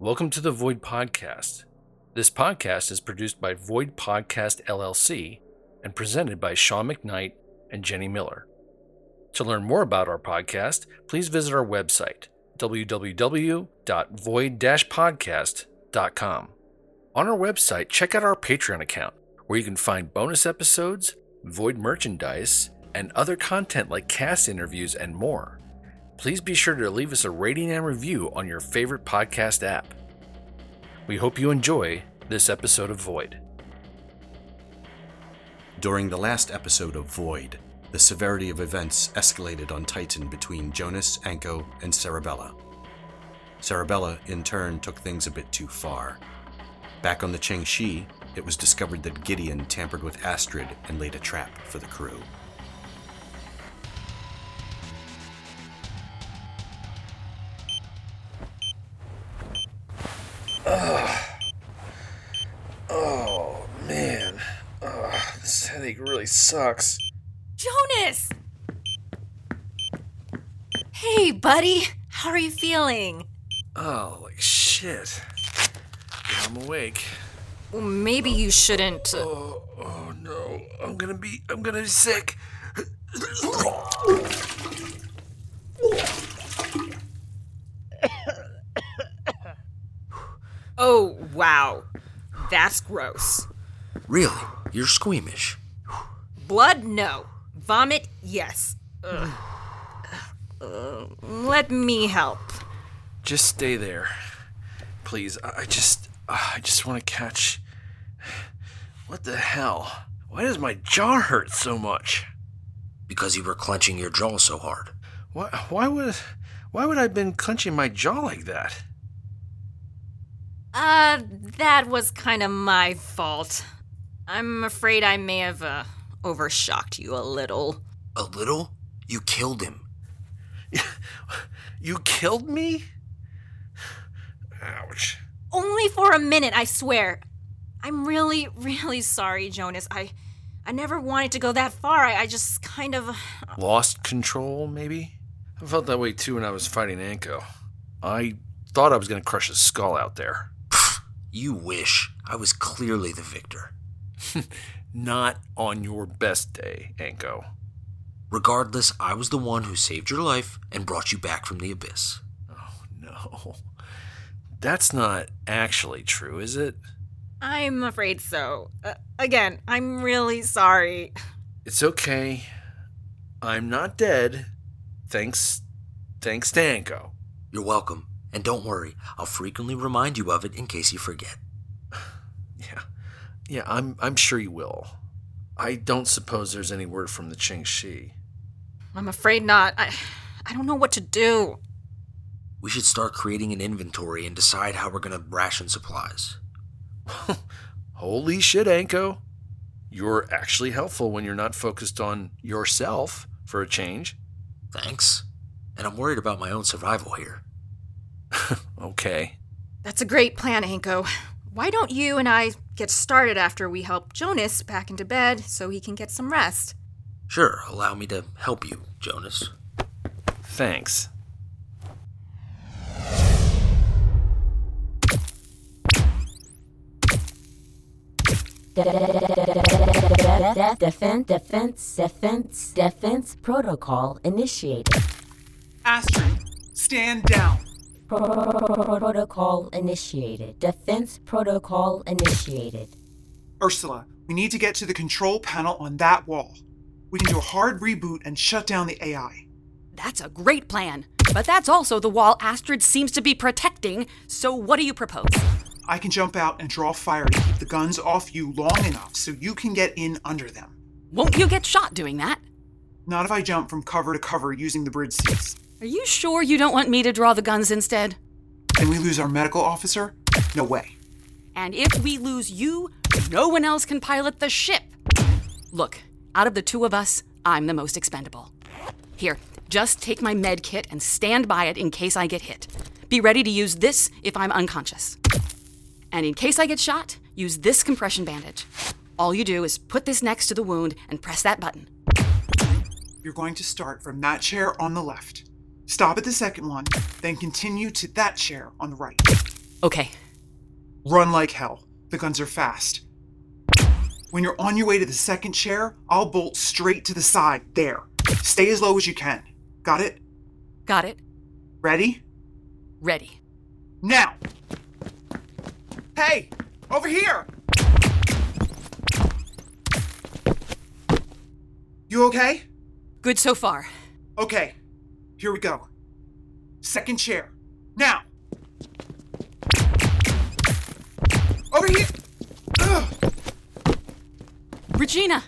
Welcome to the Void Podcast. This podcast is produced by Void Podcast LLC and presented by Sean McKnight and Jenny Miller. To learn more about our podcast, please visit our website, www.void-podcast.com. On our website, check out our Patreon account, where you can find bonus episodes, Void merchandise, and other content like cast interviews and more. Please be sure to leave us a rating and review on your favorite podcast app. We hope you enjoy this episode of Void. During the last episode of Void, the severity of events escalated on Titan between Jonas, Anko, and Serebella. Serebella, in turn, took things a bit too far. Back on the Ching She, it was discovered that Gideon tampered with Astrid and laid a trap for the crew. Sucks. Jonas! Hey, buddy. How are you feeling? Oh, like shit. Yeah, I'm awake. Well, maybe you shouldn't. uh, Oh, oh no. I'm gonna be, I'm gonna be sick. Oh, wow. That's gross. Really? You're squeamish. Blood? No. Vomit? Yes. Ugh. Uh, let me help. Just stay there. Please. I, I just, uh, I just want to catch. What the hell? Why does my jaw hurt so much? Because you were clenching your jaw so hard. Why, why would, why would I have been clenching my jaw like that? Uh, that was kind of my fault. I'm afraid I may have, uh, overshocked you a little. A little? You killed him. You killed me? Ouch. Only for a minute, I swear. I'm really, really sorry, Jonas. I I never wanted to go that far. I, I just kind of uh, Lost control, maybe? I felt that way too when I was fighting Anko. I thought I was going to crush his skull out there. You wish. I was clearly the victor. Not on your best day, Anko. Regardless, I was the one who saved your life and brought you back from the abyss. Oh, no. That's not actually true, is it? I'm afraid so. Uh, again, I'm really sorry. It's okay. I'm not dead. Thanks. Thanks to Anko. You're welcome. And don't worry, I'll frequently remind you of it in case you forget. Yeah. Yeah, I'm I'm sure you will. I don't suppose there's any word from the Ching She. I'm afraid not. I I don't know what to do. We should start creating an inventory and decide how we're gonna ration supplies. Holy shit, Anko. You're actually helpful when you're not focused on yourself for a change. Thanks. And I'm worried about my own survival here. Okay. That's a great plan, Anko. Why don't you and I get started after we help Jonas back into bed so he can get some rest? Sure, allow me to help you, Jonas. Thanks. Defense, defense, defense, defense protocol initiated. Astrid, stand down. Protocol initiated. Defense protocol initiated. Ursula, we need to get to the control panel on that wall. We can do a hard reboot and shut down the AI. That's a great plan. But that's also the wall Astrid seems to be protecting, so what do you propose? I can jump out and draw fire to keep the guns off you long enough so you can get in under them. Won't you get shot doing that? Not if I jump from cover to cover using the bridge seats. Are you sure you don't want me to draw the guns instead? And we lose our medical officer? No way. And if we lose you, no one else can pilot the ship. Look, out of the two of us, I'm the most expendable. Here, just take my med kit and stand by it in case I get hit. Be ready to use this if I'm unconscious. And in case I get shot, use this compression bandage. All you do is put this next to the wound and press that button. You're going to start from that chair on the left. Stop at the second one, then continue to that chair on the right. Okay. Run like hell. The guns are fast. When you're on your way to the second chair, I'll bolt straight to the side. There. Stay as low as you can. Got it? Got it. Ready? Ready. Now! Hey! Over here! You okay? Good so far. Okay. Here we go. Second chair. Now! Over here! Ugh. Regina!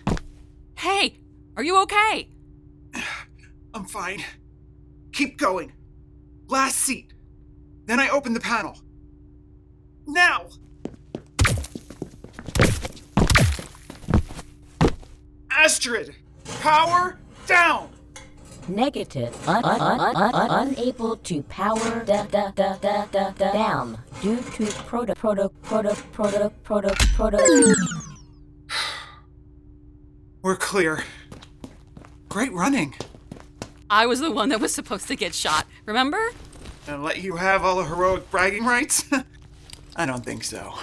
Hey! Are you okay? I'm fine. Keep going. Last seat. Then I open the panel. Now! Astrid! Power down! Negative. Un- un- un- un- un- unable to power da- da- da- da- da- da- down due to proto proto proto proto proto proto. We're clear. Great running. I was the one that was supposed to get shot, remember? And let you have all the heroic bragging rights? I don't think so.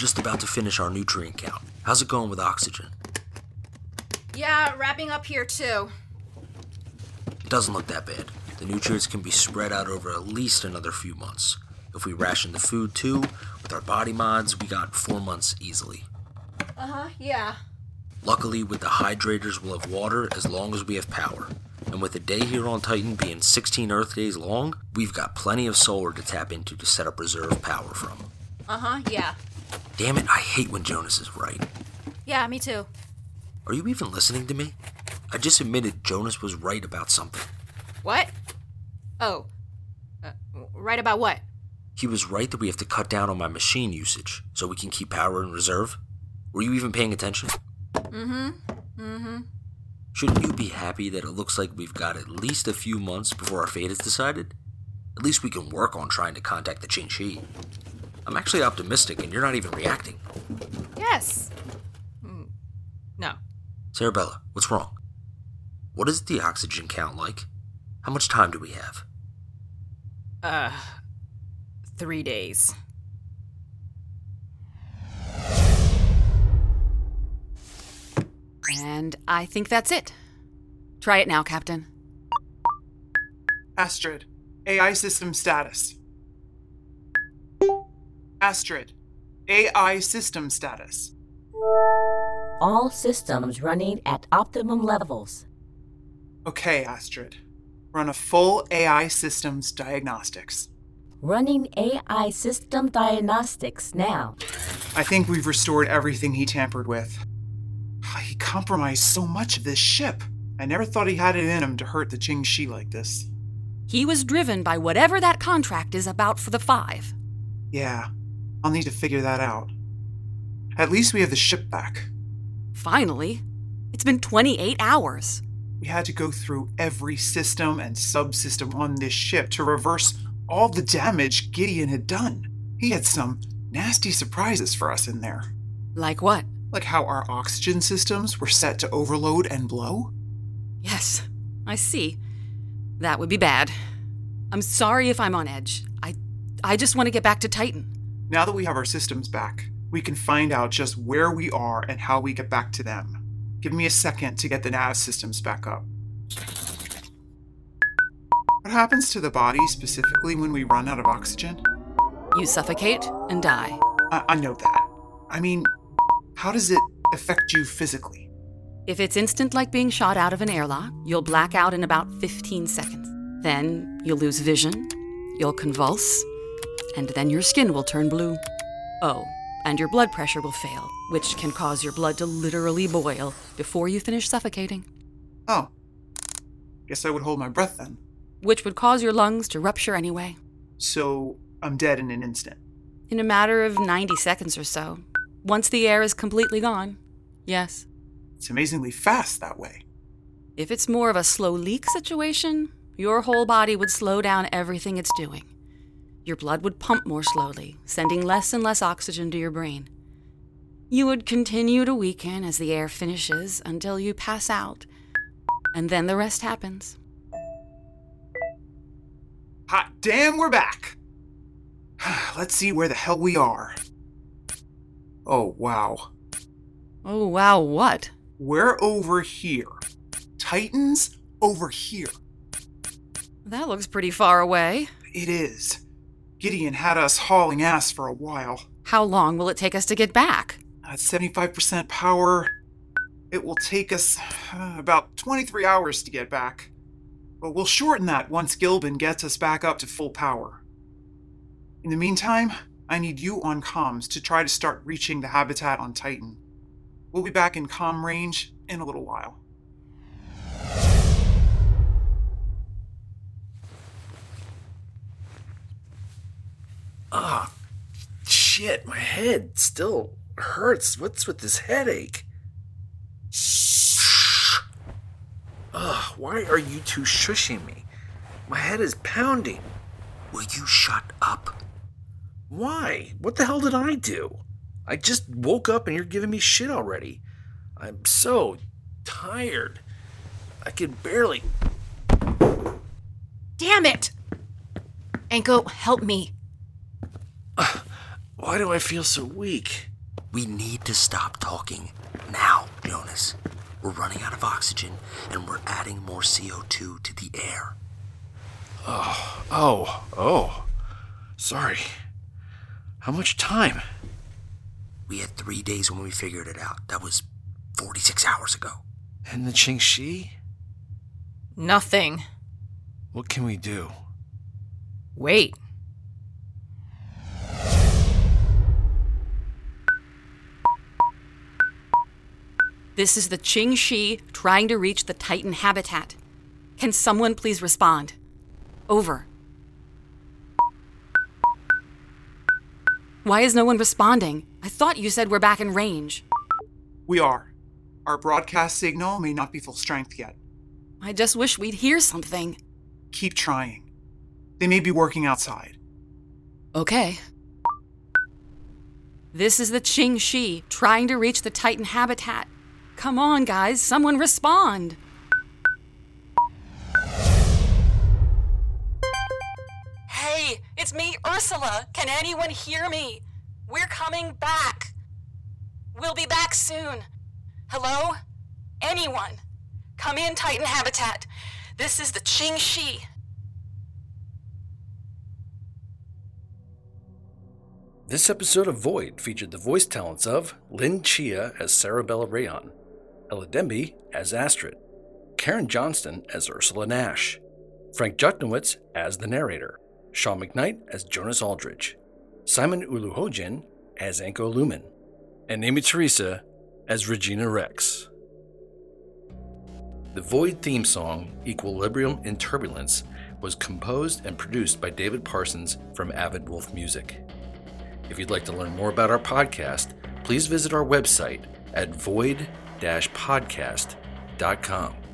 Just about to finish our nutrient count. How's it going with oxygen? Yeah, wrapping up here too. It doesn't look that bad. The nutrients can be spread out over at least another few months. If we ration the food too, with our body mods, we got four months easily. Uh huh, yeah. Luckily, with the hydrators, we'll have water as long as we have power. And with the day here on Titan being 16 Earth days long, we've got plenty of solar to tap into to set up reserve power from. Uh huh, yeah. Damn it, I hate when Jonas is right. Yeah, me too. Are you even listening to me? I just admitted Jonas was right about something. What? Oh. Uh, right about what? He was right that we have to cut down on my machine usage so we can keep power in reserve. Were you even paying attention? Mm hmm. Mm hmm. Shouldn't you be happy that it looks like we've got at least a few months before our fate is decided? At least we can work on trying to contact the Ching She. I'm actually optimistic and you're not even reacting. Yes. Mm, No. Serebella, what's wrong? What is the oxygen count like? How much time do we have? Uh. Three days. And I think that's it. Try it now, Captain. Astrid, AI system status. Astrid, AI system status. All systems running at optimum levels. Okay, Astrid. Run a full AI systems diagnostics. Running AI system diagnostics now. I think we've restored everything he tampered with. Ah, he compromised so much of this ship. I never thought he had it in him to hurt the Ching She like this. He was driven by whatever that contract is about for the five. Yeah, I'll need to figure that out. At least we have the ship back. Finally. It's been 28 hours. We had to go through every system and subsystem on this ship to reverse all the damage Gideon had done. He had some nasty surprises for us in there. Like what? Like how our oxygen systems were set to overload and blow? Yes, I see. That would be bad. I'm sorry if I'm on edge. I I just want to get back to Titan. Now that we have our systems back, we can find out just where we are and how we get back to them. Give me a second to get the nav systems back up. What happens to the body specifically when we run out of oxygen? You suffocate and die. I, I know that. I mean, how does it affect you physically? If it's instant like being shot out of an airlock, you'll black out in about 15 seconds. Then you'll lose vision, you'll convulse, and then your skin will turn blue. Oh, and your blood pressure will fail, which can cause your blood to literally boil before you finish suffocating, Oh. Guess I would hold my breath then. which would cause your lungs to rupture anyway. So I'm dead in an instant. In a matter of 90 seconds or so, once the air is completely gone. Yes. It's amazingly fast that way. If it's more of a slow leak situation, your whole body would slow down everything it's doing. Your blood would pump more slowly, sending less and less oxygen to your brain. You would continue to weaken as the air finishes until you pass out, And then the rest happens. Hot damn, we're back! Let's see where the hell we are. Oh, wow. Oh, wow, what? We're over here. Titan's over here. That looks pretty far away. It is. Gideon had us hauling ass for a while. How long will it take us to get back? At 75% power, it will take us uh, about 23 hours to get back. But we'll shorten that once Gilbin gets us back up to full power. In the meantime, I need you on comms to try to start reaching the habitat on Titan. We'll be back in comm range in a little while. Ah, shit, my head still hurts. What's with this headache? Ugh, why are you two shushing me? My head is pounding. Will you shut up? Why? What the hell did I do? I just woke up and you're giving me shit already. I'm so tired. I can barely. Damn it! Anko, help me. Why do I feel so weak? We need to stop talking now, Jonas. We're running out of oxygen and we're adding more CO2 to the air. Oh, oh. Oh. Sorry. How much time? We had three days when we figured it out. That was 46 hours ago. And the Ching She? Nothing. What can we do? Wait. This is the Ching She trying to reach the Titan habitat. Can someone please respond? Over. Why is no one responding? I thought you said we're back in range. We are. Our broadcast signal may not be full strength yet. I just wish we'd hear something. Keep trying. They may be working outside. Okay. This is the Ching She trying to reach the Titan habitat. Come on, guys, someone respond. Hey, it's me, Ursula. Can anyone hear me? We're coming back. We'll be back soon. Hello? Anyone? Come in, Titan Habitat. This is the Ching She. This episode of Void featured the voice talents of Lynn Chia as Serebella Rayon, Ella Demby as Astrid, Karen Johnston as Ursula Nash, Frank Jutnowitz as the narrator, Sean McKnight as Jonas Aldridge, Simon Uluhojin as Anko Lumen, and Amy Teresa as Regina Rex. The Void theme song, Equilibrium in Turbulence, was composed and produced by David Parsons from Avid Wolf Music. If you'd like to learn more about our podcast, please visit our website at void-podcast.com.